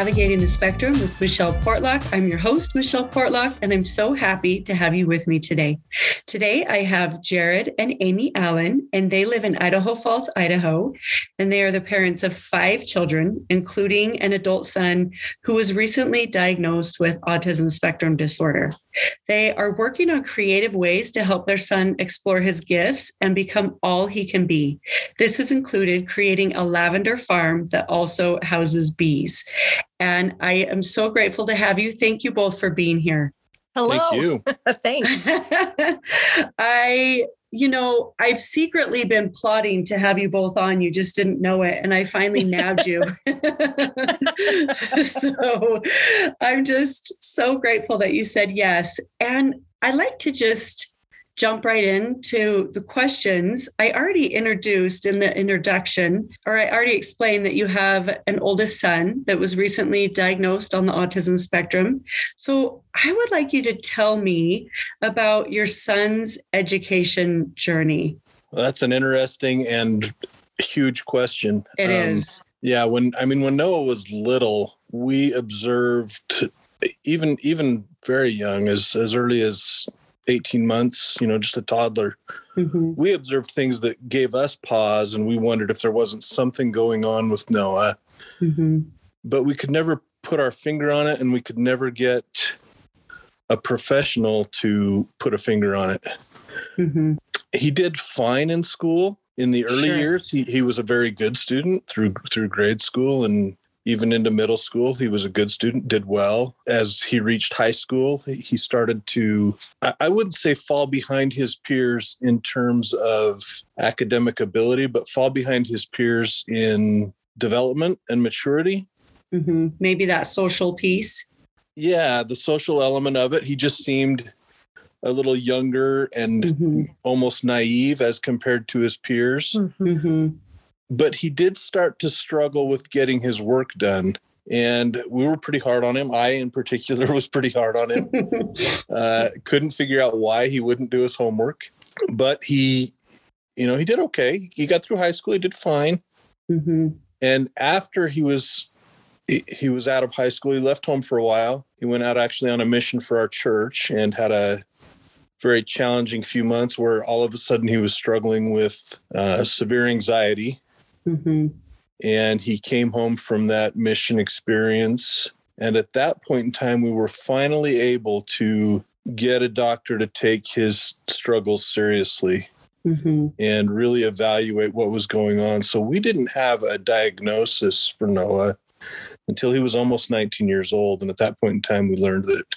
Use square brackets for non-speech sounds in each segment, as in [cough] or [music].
Navigating the Spectrum with Michelle Portlock. I'm your host, Michelle Portlock, and I'm so happy to have you with me today. Today, I have Jared and Amy Allen, and they live in Idaho Falls, Idaho, and they are the parents of five children, including an adult son who was recently diagnosed with autism spectrum disorder. They are working on creative ways to help their son explore his gifts and become all he can be. This has included creating a lavender farm that also houses bees. And I am so grateful to have you. Thank you both for being here. Hello. Thank you. [laughs] Thanks. [laughs] I, you know, I've secretly been plotting to have you both on. You just didn't know it. And I finally [laughs] nabbed you. so I'm just so grateful that you said yes. And I like to just jump right into the questions. I already introduced in the introduction, or I already explained that you have an oldest son that was recently diagnosed on the autism spectrum. So I would like you to tell me about your son's education journey. Well, that's an interesting and huge question. It um, is. Yeah, when I mean when Noah was little, we observed even even very young as as early as 18 months, you know, just a toddler, mm-hmm. we observed things that gave us pause and we wondered if there wasn't something going on with Noah. Mm-hmm. But we could never put our finger on it and we could never get a professional to put a finger on it. Mm-hmm. He did fine in school. In the early sure. years, he, he was a very good student through through grade school and even into middle school. He was a good student, did well. As he reached high school, he started to, I wouldn't say fall behind his peers in terms of academic ability, but fall behind his peers in development and maturity. Mm-hmm. Maybe that social piece. Yeah, the social element of it. He just seemed a little younger and mm-hmm. almost naive as compared to his peers. Mm-hmm but he did start to struggle with getting his work done and we were pretty hard on him. I in particular [laughs] was pretty hard on him. [laughs] Uh, couldn't figure out why he wouldn't do his homework but he you know he did okay. He got through high school. He did fine. Mm-hmm. and after he was he was out of high school he left home for a while. He went out actually on a mission for our church and had a very challenging few months where all of a sudden he was struggling with uh, severe anxiety Mm-hmm. And he came home from that mission experience. And at that point in time, we were finally able to get a doctor to take his struggles seriously mm-hmm. and really evaluate what was going on. So we didn't have a diagnosis for Noah until he was almost 19 years old. And at that point in time, we learned that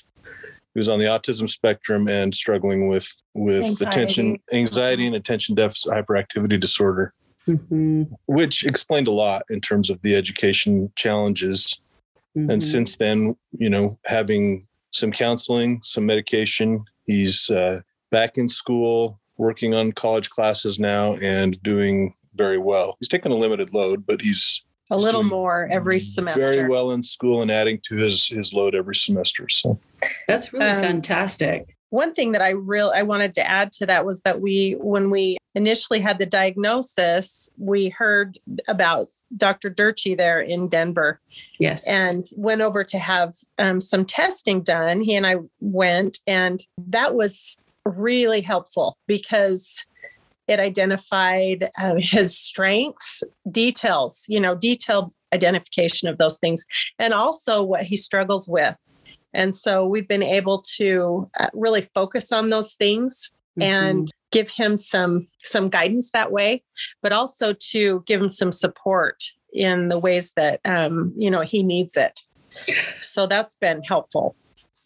he was on the autism spectrum and struggling with with anxiety. attention anxiety and attention deficit hyperactivity disorder mm-hmm. which explained a lot in terms of the education challenges. Mm-hmm. And since then, you know, having some counseling, some medication, he's uh, back in school, working on college classes now, and doing very well. He's taken a limited load, but he's a little more every semester. Very well in school and adding to his his load every semester. So that's really um, fantastic one thing that I real I wanted to add to that was that we when we initially had the diagnosis, we heard about Dr. Durchi there in Denver. Yes. And went over to have um, some testing done. He and I went, and that was really helpful because it identified uh, his strengths, details, you know, detailed identification of those things, and also what he struggles with. And so we've been able to uh, really focus on those things mm-hmm. and give him some some guidance that way, but also to give him some support in the ways that um, you know he needs it. So that's been helpful.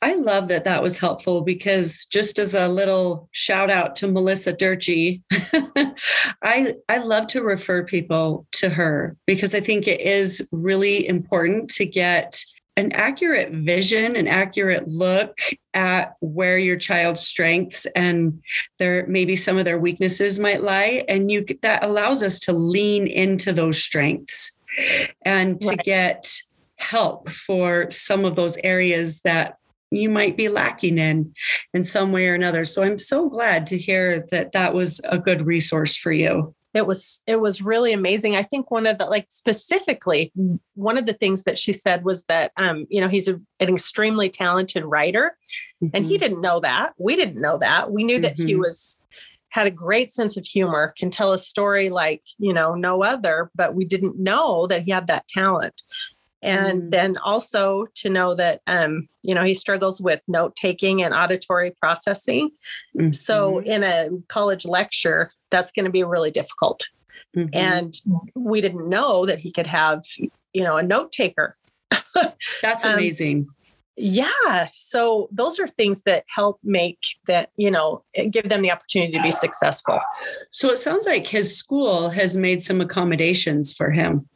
I love that that was helpful because just as a little shout out to Melissa Durchi, [laughs] I I love to refer people to her because I think it is really important to get an accurate vision, an accurate look at where your child's strengths and their maybe some of their weaknesses might lie, and you that allows us to lean into those strengths and to right. get help for some of those areas that you might be lacking in in some way or another. So I'm so glad to hear that that was a good resource for you. It was it was really amazing i think one of the like specifically one of the things that she said was that um you know he's a, an extremely talented writer mm-hmm. and he mm-hmm. didn't know that we didn't know that we knew that mm-hmm. he was had a great sense of humor can tell a story like you know no other but we didn't know that he had that talent and mm. then also to know that um, you know he struggles with note taking and auditory processing mm-hmm. so in a college lecture that's going to be really difficult. Mm-hmm. and we didn't know that he could have you know a note taker. [laughs] That's um, amazing. um, yeah so those are things that help make that you know give them the opportunity to be successful. So it sounds like his school has made some accommodations for him.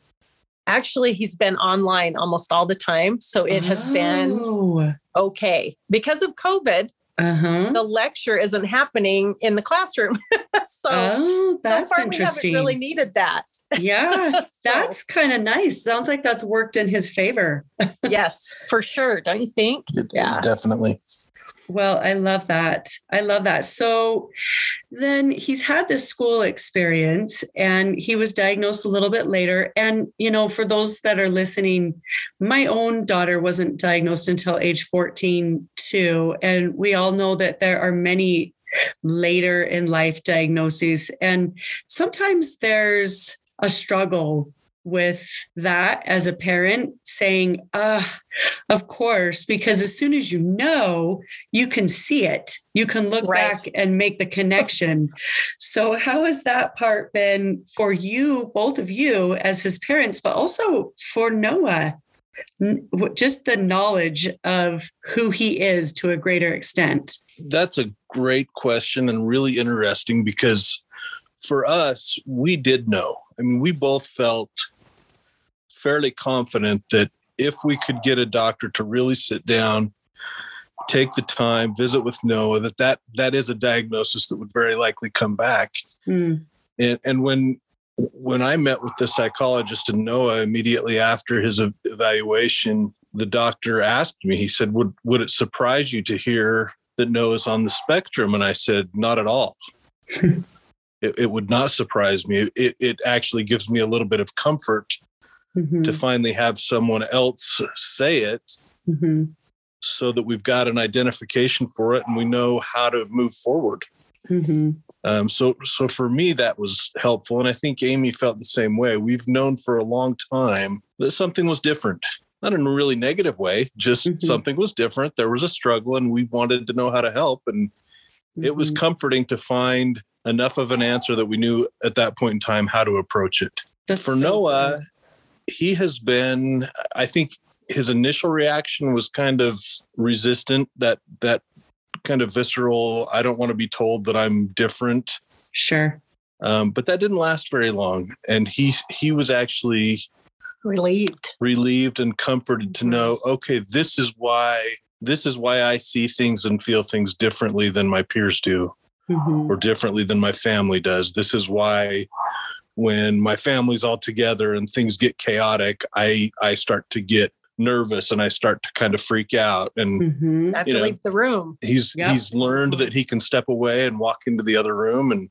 Actually he's been online almost all the time so it has oh. been okay. Because of covid uh-huh. the lecture isn't happening in the classroom [laughs] so oh, that's so interesting we haven't really needed that yeah [laughs] so. that's kind of nice sounds like that's worked in his favor [laughs] yes for sure don't you think yeah definitely well, I love that. I love that. So then he's had this school experience and he was diagnosed a little bit later. And, you know, for those that are listening, my own daughter wasn't diagnosed until age 14, too. And we all know that there are many later in life diagnoses. And sometimes there's a struggle with that as a parent saying uh of course because as soon as you know you can see it you can look right. back and make the connection so how has that part been for you both of you as his parents but also for noah just the knowledge of who he is to a greater extent that's a great question and really interesting because for us we did know I mean, we both felt fairly confident that if we could get a doctor to really sit down, take the time, visit with Noah, that that, that is a diagnosis that would very likely come back. Mm. And, and when when I met with the psychologist and Noah immediately after his evaluation, the doctor asked me, he said, would, would it surprise you to hear that Noah's on the spectrum? And I said, not at all. [laughs] it, it, would not surprise me. It, it actually gives me a little bit of comfort mm-hmm. to finally have someone else say it mm-hmm. so that we've got an identification for it and we know how to move forward. Mm-hmm. Um, so, so for me, that was helpful. And I think Amy felt the same way. We've known for a long time that something was different not in a really negative way, just mm-hmm. something was different. There was a struggle and we wanted to know how to help. And mm-hmm. it was mm-hmm. comforting to find enough of an answer that we knew at that point in time how to approach it. That's For so Noah, cool he has been i think his initial reaction was kind of resistant that that kind of visceral i don't want to be told that i'm different. Sure. Um, but that didn't last very long and he he was actually relieved. relieved and comforted to know okay this is why this is why i see things and feel things differently than my peers do. Mm-hmm. or differently than my family does. This is why when my family's all together and things get chaotic, I I start to get nervous and I start to kind of freak out and mm-hmm. have to know, leave the room. He's yep. he's learned that he can step away and walk into the other room and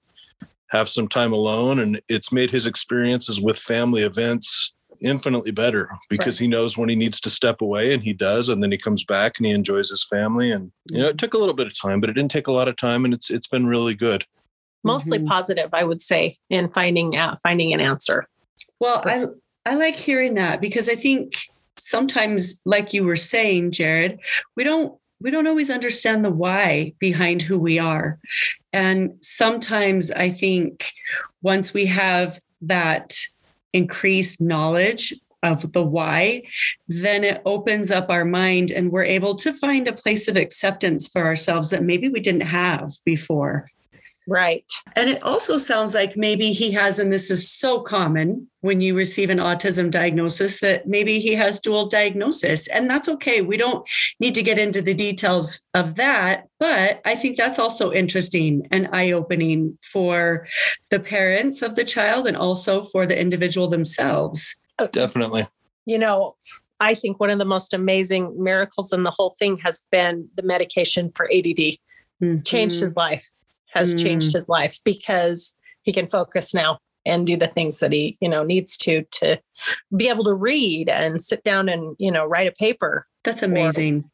have some time alone and it's made his experiences with family events infinitely better because right. he knows when he needs to step away and he does and then he comes back and he enjoys his family and you know it took a little bit of time but it didn't take a lot of time and it's it's been really good mostly mm-hmm. positive, I would say, in finding out finding an answer. Well, I I like hearing that because I think sometimes, like you were saying, Jared, we don't we don't always understand the why behind who we are. And sometimes I think once we have that increased knowledge of the why, then it opens up our mind and we're able to find a place of acceptance for ourselves that maybe we didn't have before. Right. And it also sounds like maybe he has, and this is so common when you receive an autism diagnosis, that maybe he has dual diagnosis. And that's okay. We don't need to get into the details of that. But I think that's also interesting and eye opening for the parents of the child and also for the individual themselves. Definitely. You know, I think one of the most amazing miracles in the whole thing has been the medication for ADD. Mm-hmm. Changed his life has mm. changed his life because he can focus now and do the things that he you know needs to to be able to read and sit down and you know write a paper that's amazing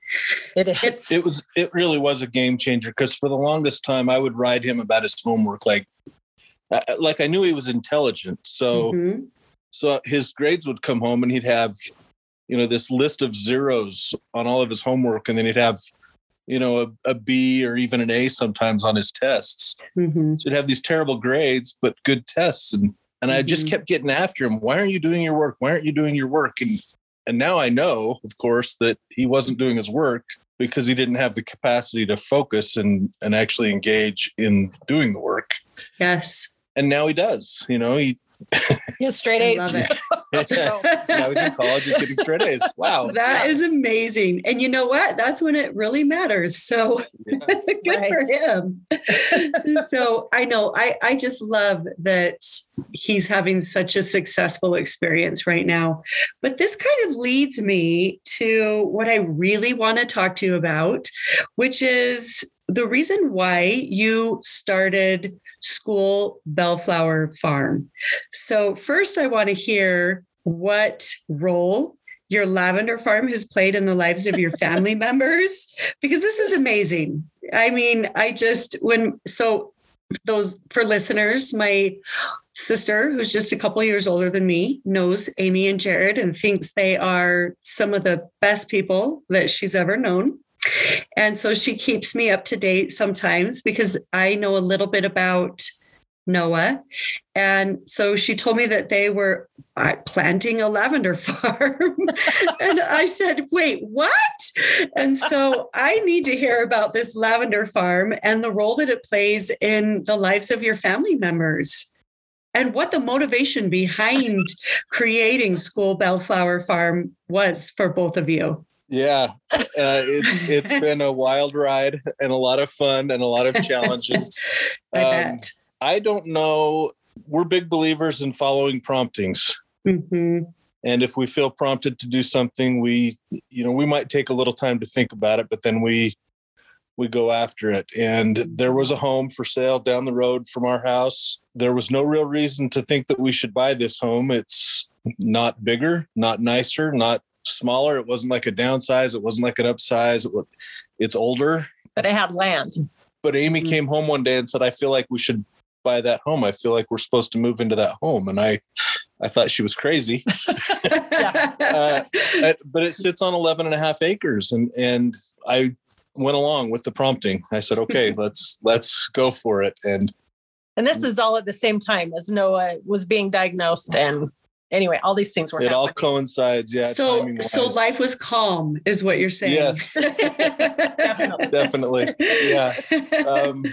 it is it was it really was a game changer because for the longest time i would ride him about his homework like uh, like i knew he was intelligent so mm-hmm. so his grades would come home and he'd have you know this list of zeros on all of his homework and then he'd have you know a, a b or even an a sometimes on his tests mm-hmm. so he'd have these terrible grades but good tests and and mm-hmm. i just mm-hmm. kept getting after him why aren't you doing your work why aren't you doing your work and and now i know of course that he wasn't doing his work because he didn't have the capacity to focus and and actually engage in doing the work yes and now he does you know he [laughs] His straight A's. [laughs] [laughs] so. Now he's in college he's getting straight A's. Wow. that yeah. is amazing. And you know what? That's when it really matters. So yeah. good right. for him. so I know I, I just love that he's having such a successful experience right now. But this kind of leads me to what I really want to talk to you about, which is the reason why you started school Bellflower Farm. So, first, I want to hear what role your lavender farm has played in the lives of your family [laughs] members, because this is amazing. I mean, I just, when, so those for listeners, my sister, who's just a couple years older than me, knows Amy and Jared and thinks they are some of the best people that she's ever known. And so she keeps me up to date sometimes because I know a little bit about Noah. And so she told me that they were uh, planting a lavender [laughs] farm. and I said, wait, what? And so I need to hear about this lavender farm and the role that it plays in the lives of your family members and what the motivation behind creating School Bellflower Farm was for both of you. Yeah, uh, it's it's [laughs] been a wild ride and a lot of fun and a lot of challenges. [laughs] I um, bet. I don't know. We're big believers in following promptings. Mm-hmm. And if we feel prompted to do something, we, you know, we might take a little time to think about it, but then we, we go after it. And there was a home for sale down the road from our house. There was no real reason to think that we should buy this home. It's not bigger, not nicer, not smaller. It wasn't like a downsize. It wasn't like an upsize. It it's older. But it had land. But Amy mm-hmm. came home one day and said, I feel like we should buy that home. I feel like we're supposed to move into that home. And I, I thought she was crazy. [laughs] uh, but it sits on 11 and a half acres. And, and I went along with the prompting. I said, okay, [laughs] let's, let's go for it. And, and this is all at the same time as Noah was being diagnosed and anyway, all these things were. It happening. all coincides, yeah. So, so life was calm, is what you're saying. Yes, [laughs] definitely. definitely, yeah. Um,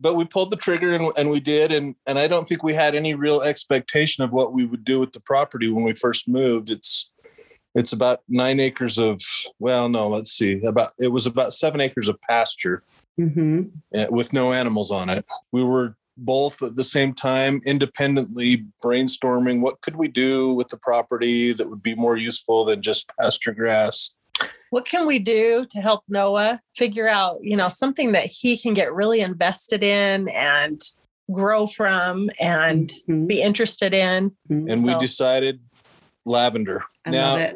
but we pulled the trigger and, and we did and and i don't think we had any real expectation of what we would do with the property when we first moved it's it's about nine acres of well no let's see about it was about seven acres of pasture mm-hmm. Eh, with no animals on it we were both at the same time independently brainstorming what could we do with the property that would be more useful than just pasture grass what can we do to help Noah figure out, you know, something that he can get really invested in and grow from and mm-hmm. be interested in? Mm-hmm. And so. we decided lavender. I now,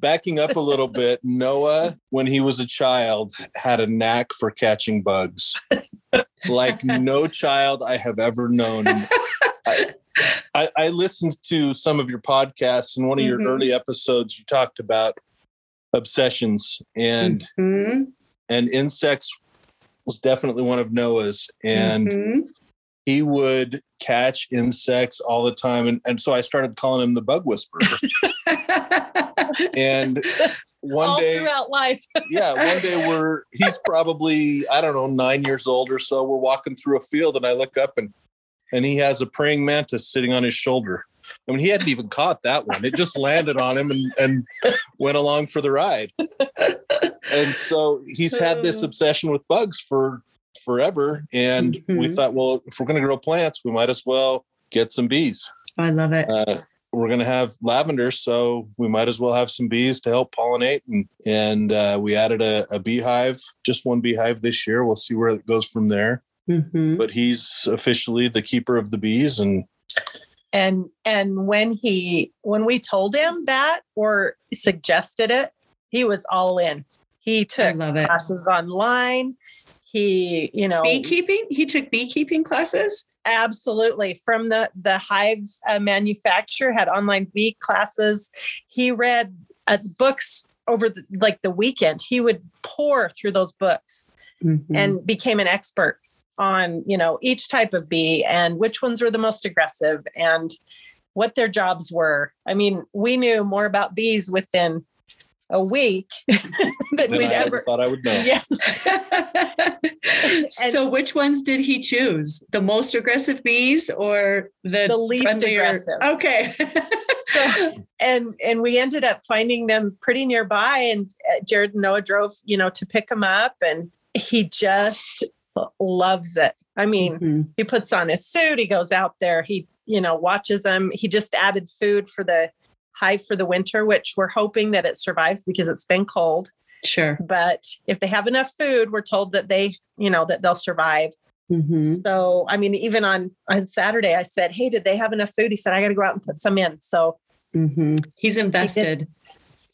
backing up a little bit, [laughs] Noah, when he was a child, had a knack for catching bugs like no child I have ever known. I, I, I, listened to some of your podcasts, and one of your mm-hmm. early episodes, you talked about obsessions and mm-hmm. and insects was definitely one of Noah's and mm-hmm. he would catch insects all the time and, and so I started calling him the bug whisperer. [laughs] and one all day throughout life. [laughs] yeah, one day we're he's probably I don't know 9 years old or so we're walking through a field and I look up and and he has a praying mantis sitting on his shoulder. I mean, he hadn't even caught that one. It just landed on him and, and went along for the ride. And so he's had this obsession with bugs for forever. And mm-hmm. we thought, well, if we're going to grow plants, we might as well get some bees. I love it. Uh, we're going to have lavender, so we might as well have some bees to help pollinate. And and uh, we added a, a beehive, just one beehive this year. We'll see where it goes from there. Mm-hmm. But he's officially the keeper of the bees, and and and when he when we told him that or suggested it he was all in he took classes online he you know beekeeping he took beekeeping classes absolutely from the the hive uh, manufacturer had online bee classes he read uh, books over the, like the weekend he would pour through those books mm-hmm. and became an expert on you know each type of bee and which ones were the most aggressive and what their jobs were i mean we knew more about bees within a week [laughs] than we'd I ever thought I would know. Yes. [laughs] [laughs] so, which ones did he choose? The most aggressive bees or the the least friendlier? aggressive? Okay. so, [laughs] and and we ended up finding them pretty nearby, and uh, Jared and Noah drove, you know, to pick them up, and he just loves it. I mean, mm-hmm. he puts on his suit, he goes out there, he you know watches them. He just added food for the hive for the winter, which we're hoping that it survives because it's been cold. Sure. But if they have enough food, we're told that they, you know, that they'll survive. Mm-hmm. So, I mean, even on, on Saturday, I said, Hey, did they have enough food? He said, I got to go out and put some in. So mm-hmm. he's invested. He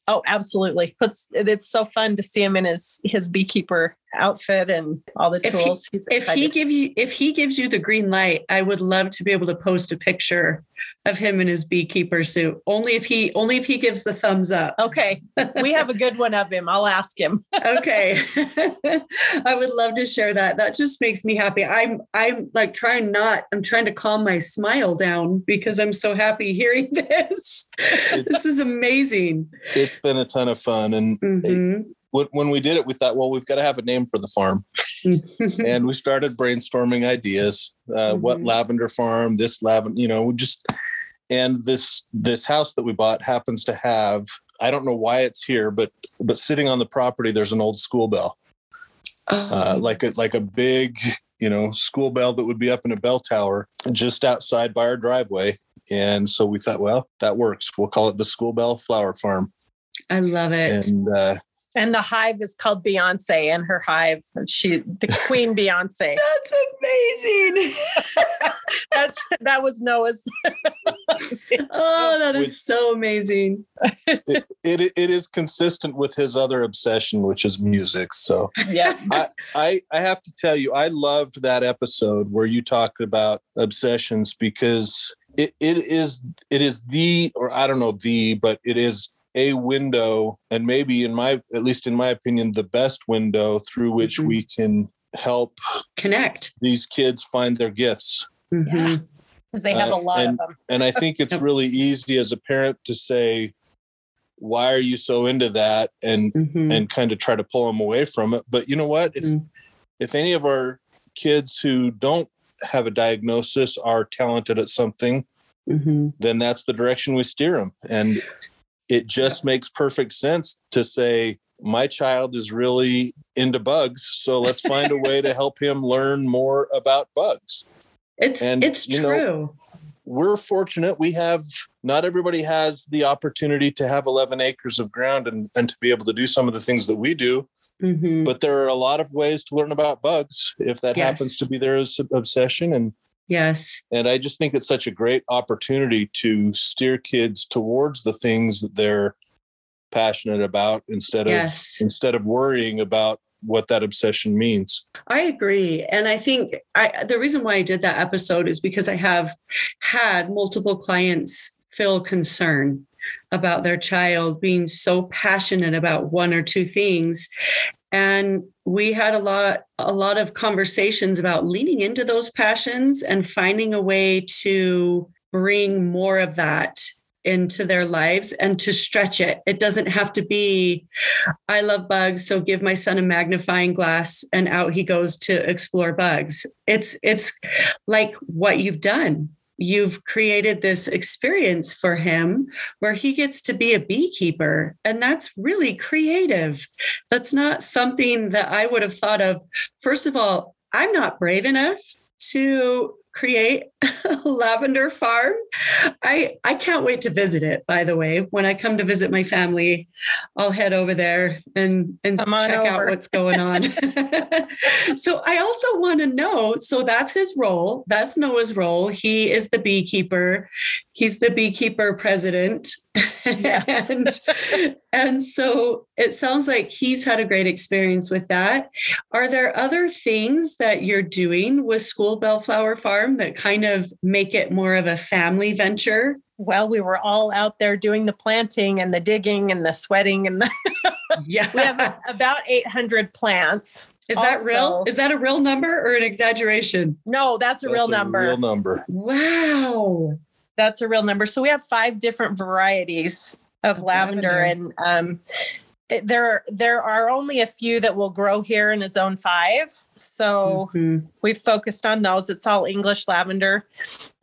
Oh, absolutely. Puts it's so fun to see him in his his beekeeper outfit and all the tools. If he, if he give you if he gives you the green light, I would love to be able to post a picture of him in his beekeeper suit. Only if he only if he gives the thumbs up. Okay. We have a good one of him. I'll ask him. [laughs] [laughs] okay. [laughs] I would love to share that. That just makes me happy. I'm I'm like trying not I'm trying to calm my smile down because I'm so happy hearing this. this is amazing. It's been a ton of fun and mm-hmm. When, when we did it we thought well we've got to have a name for the farm. [laughs] and we started brainstorming ideas. Uh, mm-hmm. What lavender farm? This lavender, you know, we just and this this house that we bought happens to have. I don't know why it's here, but but sitting on the property, there's an old school bell, uh, oh. uh, like a like a big you know school bell that would be up in a bell tower just outside by our driveway. And so we thought, well, that works. We'll call it the School Bell Flower Farm. I love it. And uh, and the hive is called Beyonce, and her hive, she the Queen [laughs] Beyonce. That's amazing. [laughs] That's that was Noah's. [laughs] oh, that is so amazing. it, it, it is consistent with his other obsession, which is music. So yeah, I, I I have to tell you, I loved that episode where you talked about obsessions because it, it is it is the or I don't know the, but it is a window and maybe in my at least in my opinion the best window through which mm-hmm. we can help connect these kids find their gifts mm-hmm. yeah because they have uh, a lot and, of them and i think it's [laughs] really easy as a parent to say why are you so into that and mm-hmm. and kind of try to pull them away from it but you know what if mm-hmm. if any of our kids who don't have a diagnosis are talented at something mm-hmm. then that's the direction we steer them and it just makes perfect sense to say my child is really into bugs so let's find a way to [laughs] help him learn more about bugs. It's and, it's true know, we're fortunate. We have not everybody has the opportunity to have 11 acres of ground and, and to be able to do some of the things that we do. Mm-hmm. but there are a lot of ways to learn about bugs if that yes. happens to be their obsession and Yes. And I just think it's such a great opportunity to steer kids towards the things that they're passionate about instead yes. of instead of worrying about what that obsession means. I agree. And I think I the reason why I did that episode is because I have had multiple clients feel concern about their child being so passionate about one or two things and we had a lot a lot of conversations about leaning into those passions and finding a way to bring more of that into their lives and to stretch it. It doesn't have to be, I love bugs, so give my son a magnifying glass and out he goes to explore bugs. It's it's like what you've done you've created this experience for him where he gets to be a beekeeper. And that's really creative. That's not something that I would have thought of. First of all, I'm not brave enough to create [laughs] a lavender farm. I I can't wait to visit it. By the way, when I come to visit my family, I'll head over there and and check over. out what's going on. [laughs] so I also want to know. So that's his role. That's Noah's role. He is the beekeeper. He's the beekeeper president. Yes. and, and so it sounds like he's had a great experience with that. Are there other things that you're doing with School Bellflower Farm that kind of make it more of a family venture? Well, we were all out there doing the planting and the digging and the sweating and the yeah. [laughs] we have about 800 plants. Is also, that real? Is that a real number or an exaggeration? No, that's a that's real a number. Real number. Wow. That's a real number. So we have five different varieties of lavender, lavender, and um, there there are only a few that will grow here in a zone five. So mm-hmm. we've focused on those. It's all English lavender,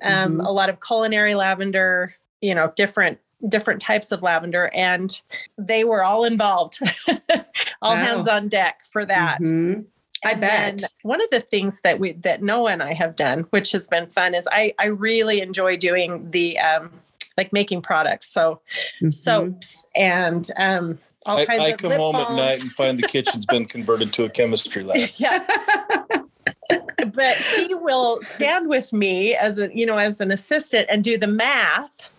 um, mm-hmm. a lot of culinary lavender, you know, different different types of lavender, and they were all involved, [laughs] all wow. hands on deck for that. Mm-hmm. I bet. one of the things that we that Noah and I have done, which has been fun, is I I really enjoy doing the um like making products. So mm-hmm. soaps and um all I, kinds I of come home balms. at night and find the kitchen's been converted to a chemistry lab. [laughs] yeah. but he will stand with me as a you know as an assistant and do the math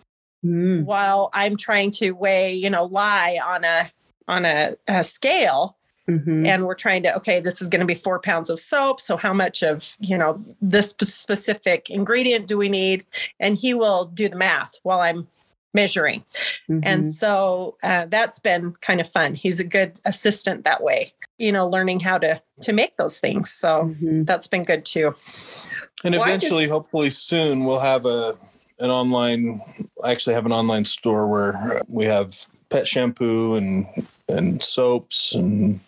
mm. while I'm trying to weigh you know lie on a on a, a scale Mm-hmm. And we're trying to, okay, this is going to be four pounds of soap. So, how much of, you know, this specific ingredient do we need? And he will do the math while I'm measuring. Mm-hmm. And so uh, that's been kind of fun. He's a good assistant that way, you know, learning how to to make those things. So mm-hmm. that's been good too. And eventually, just, hopefully soon, we'll have a an online. I actually have an online store where we have pet shampoo and and soaps and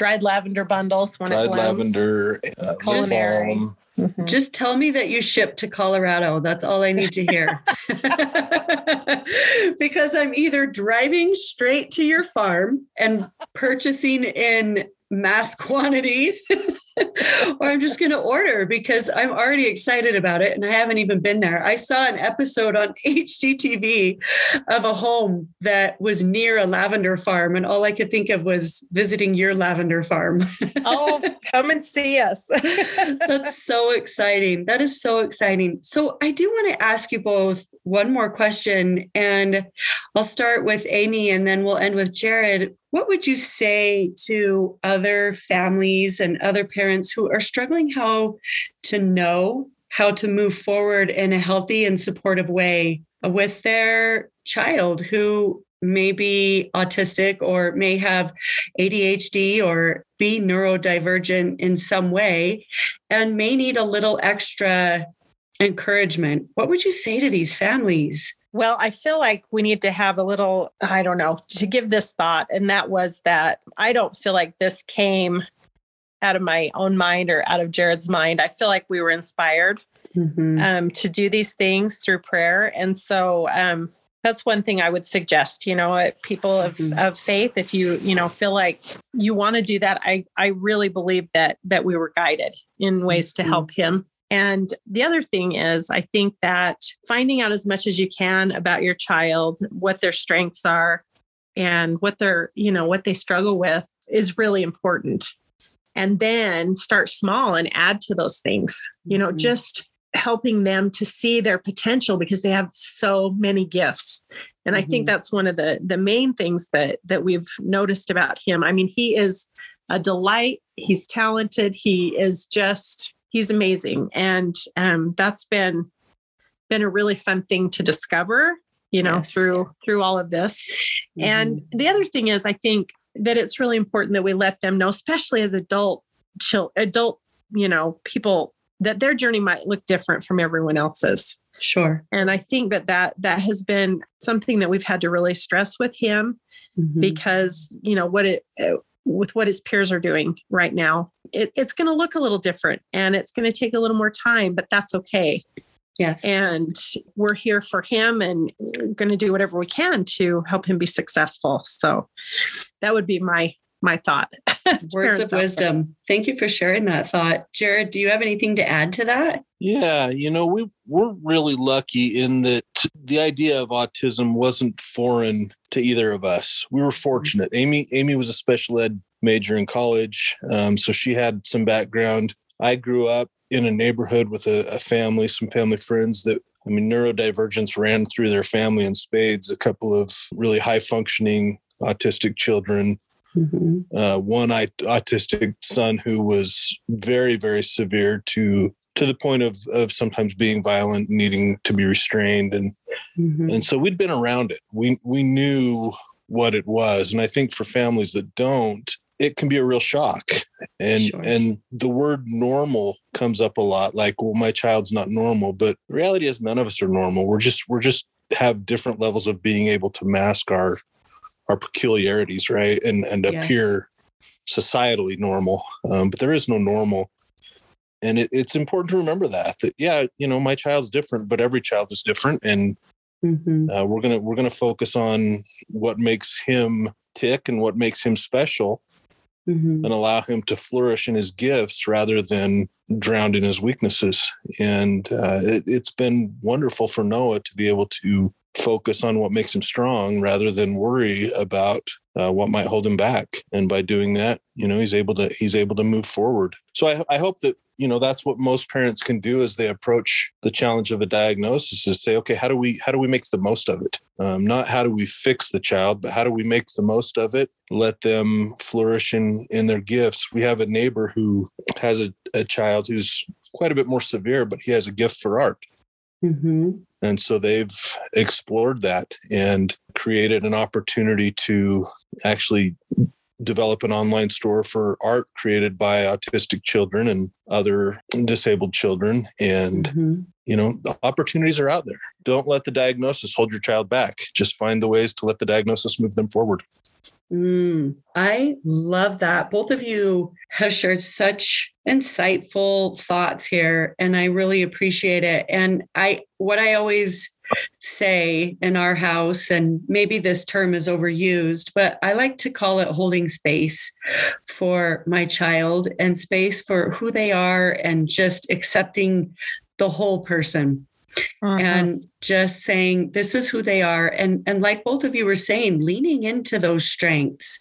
dried lavender bundles when dried lavender, uh, culinary. Mm-hmm. Just tell me that you ship to Colorado. That's all I need to hear. [laughs] [laughs] because I'm either driving straight to your farm and purchasing in mass quantity [laughs] [laughs] or I'm just going to order because I'm already excited about it and I haven't even been there. I saw an episode on [laughs] HGTV of a home that was near a lavender farm, and all I could think of was visiting your lavender farm. [laughs] oh, come and see us. That's so exciting. That is so exciting. So, I do want to ask you both one more question, and I'll start with Amy and then we'll end with Jared. What would you say to other families and other parents who are struggling how to know how to move forward in a healthy and supportive way with their child who may be autistic or may have ADHD or be neurodivergent in some way and may need a little extra encouragement? What would you say to these families? Well, I feel like we need to have a little, I don't know, to give this thought. And that was that I don't feel like this came out of my own mind or out of Jared's mind. I feel like we were inspired mm-hmm. um, to do these things through prayer. And so um, that's one thing I would suggest, you know, people of, mm-hmm. of faith, if you, you know, feel like you want to do that, I, I really believe that, that we were guided in ways to mm-hmm. help him and the other thing is, I think that finding out as much as you can about your child, what their strengths are, and what they're, you know, what they struggle with is really important. And then start small and add to those things, you know, mm-hmm. just helping them to see their potential because they have so many gifts and mm-hmm. i think mm-hmm. that's one of the the main things that that we've noticed about him i mean he is a delight he's talented he is just he's amazing and um, that's been been a really fun thing to discover you know yes. through through all of this mm-hmm. and the other thing is i think that it's really important that we let them know especially as adult chill adult you know people that their journey might look different from everyone else's sure and i think that that that has been something that we've had to really stress with him mm-hmm. because you know what it with what his peers are doing right now. It, it's going to look a little different and it's going to take a little more time, but that's okay. Yes. And we're here for him and going to do whatever we can to help him be successful. So that would be my my thought. [laughs] Words of wisdom. Thank you for sharing that thought. Jared, do you have anything to add to that? Yeah, you know, we we're really lucky in that the idea of autism wasn't foreign to either of us. We were fortunate. Amy Amy was a special ed major in college, um, so she had some background. I grew up in a neighborhood with a, a family, some family friends that I mean, neurodivergence ran through their family in spades. A couple of really high functioning autistic children. Mm-hmm. Uh, one autistic son who was very, very severe to to the point of of sometimes being violent, needing to be restrained, and mm-hmm. and so we'd been around it. We we knew what it was, and I think for families that don't, it can be a real shock. And sure. and the word normal comes up a lot like well my child's not normal but the reality is none of us are normal. We're just we're just have different levels of being able to mask our our peculiarities right? And and yes. appear societally normal. Um, but there is no normal. And it, it's important to remember that that yeah you know my child's different but every child is different. And mm-hmm. uh, we're gonna we're gonna focus on what makes him tick and what makes him special mm-hmm. and allow him to flourish in his gifts rather than drowned in his weaknesses. And uh, it, it's been wonderful for Noah to be able to focus on what makes him strong rather than worry about uh, what might hold him back. And by doing that you know he's able to he's able to move forward. So I, I hope that you know that's what most parents can do as they approach the challenge of a diagnosis is say okay how do we how do we make the most of it? Um, not how do we fix the child but how do we make the most of it? Let them flourish in in their gifts. We have a neighbor who has a, a child who's quite a bit more severe but he has a gift for art. Mm-hmm. And so they've explored that and created an opportunity to actually develop an online store for art created by autistic children and other disabled children. And, mm-hmm. you know, the opportunities are out there. Don't let the diagnosis hold your child back. Just find the ways to let the diagnosis move them forward. Mm, I love that. Both of you have shared such insightful thoughts here and I really appreciate it. And I what I always say in our house and maybe this term is overused, but I like to call it holding space for my child and space for who they are and just accepting the whole person uh-huh. and just saying this is who they are and and like both of you were saying leaning into those strengths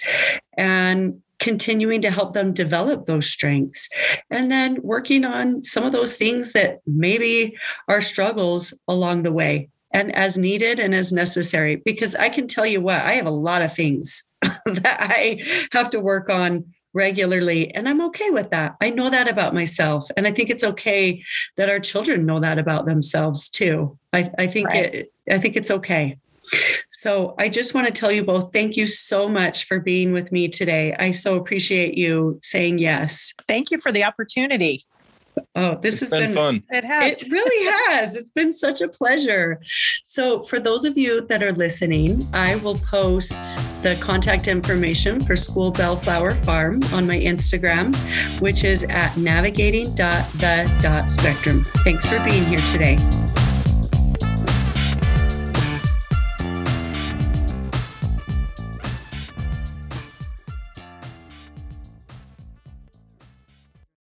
and continuing to help them develop those strengths and then working on some of those things that maybe are struggles along the way and as needed and as necessary because i can tell you what i have a lot of things [laughs] that i have to work on regularly. And I'm okay with that. I know that about myself. And I think it's okay that our children know that about themselves too. I, I think right. it I think it's okay. So I just want to tell you both thank you so much for being with me today. I so appreciate you saying yes. Thank you for the opportunity. Oh, this it's has been, been, fun. It has. It really has. It's been such a pleasure. So, for those of you that are listening, I will post the contact information for School Bellflower Farm on my Instagram, which is at navigating.the.spectrum. Thanks for being here today.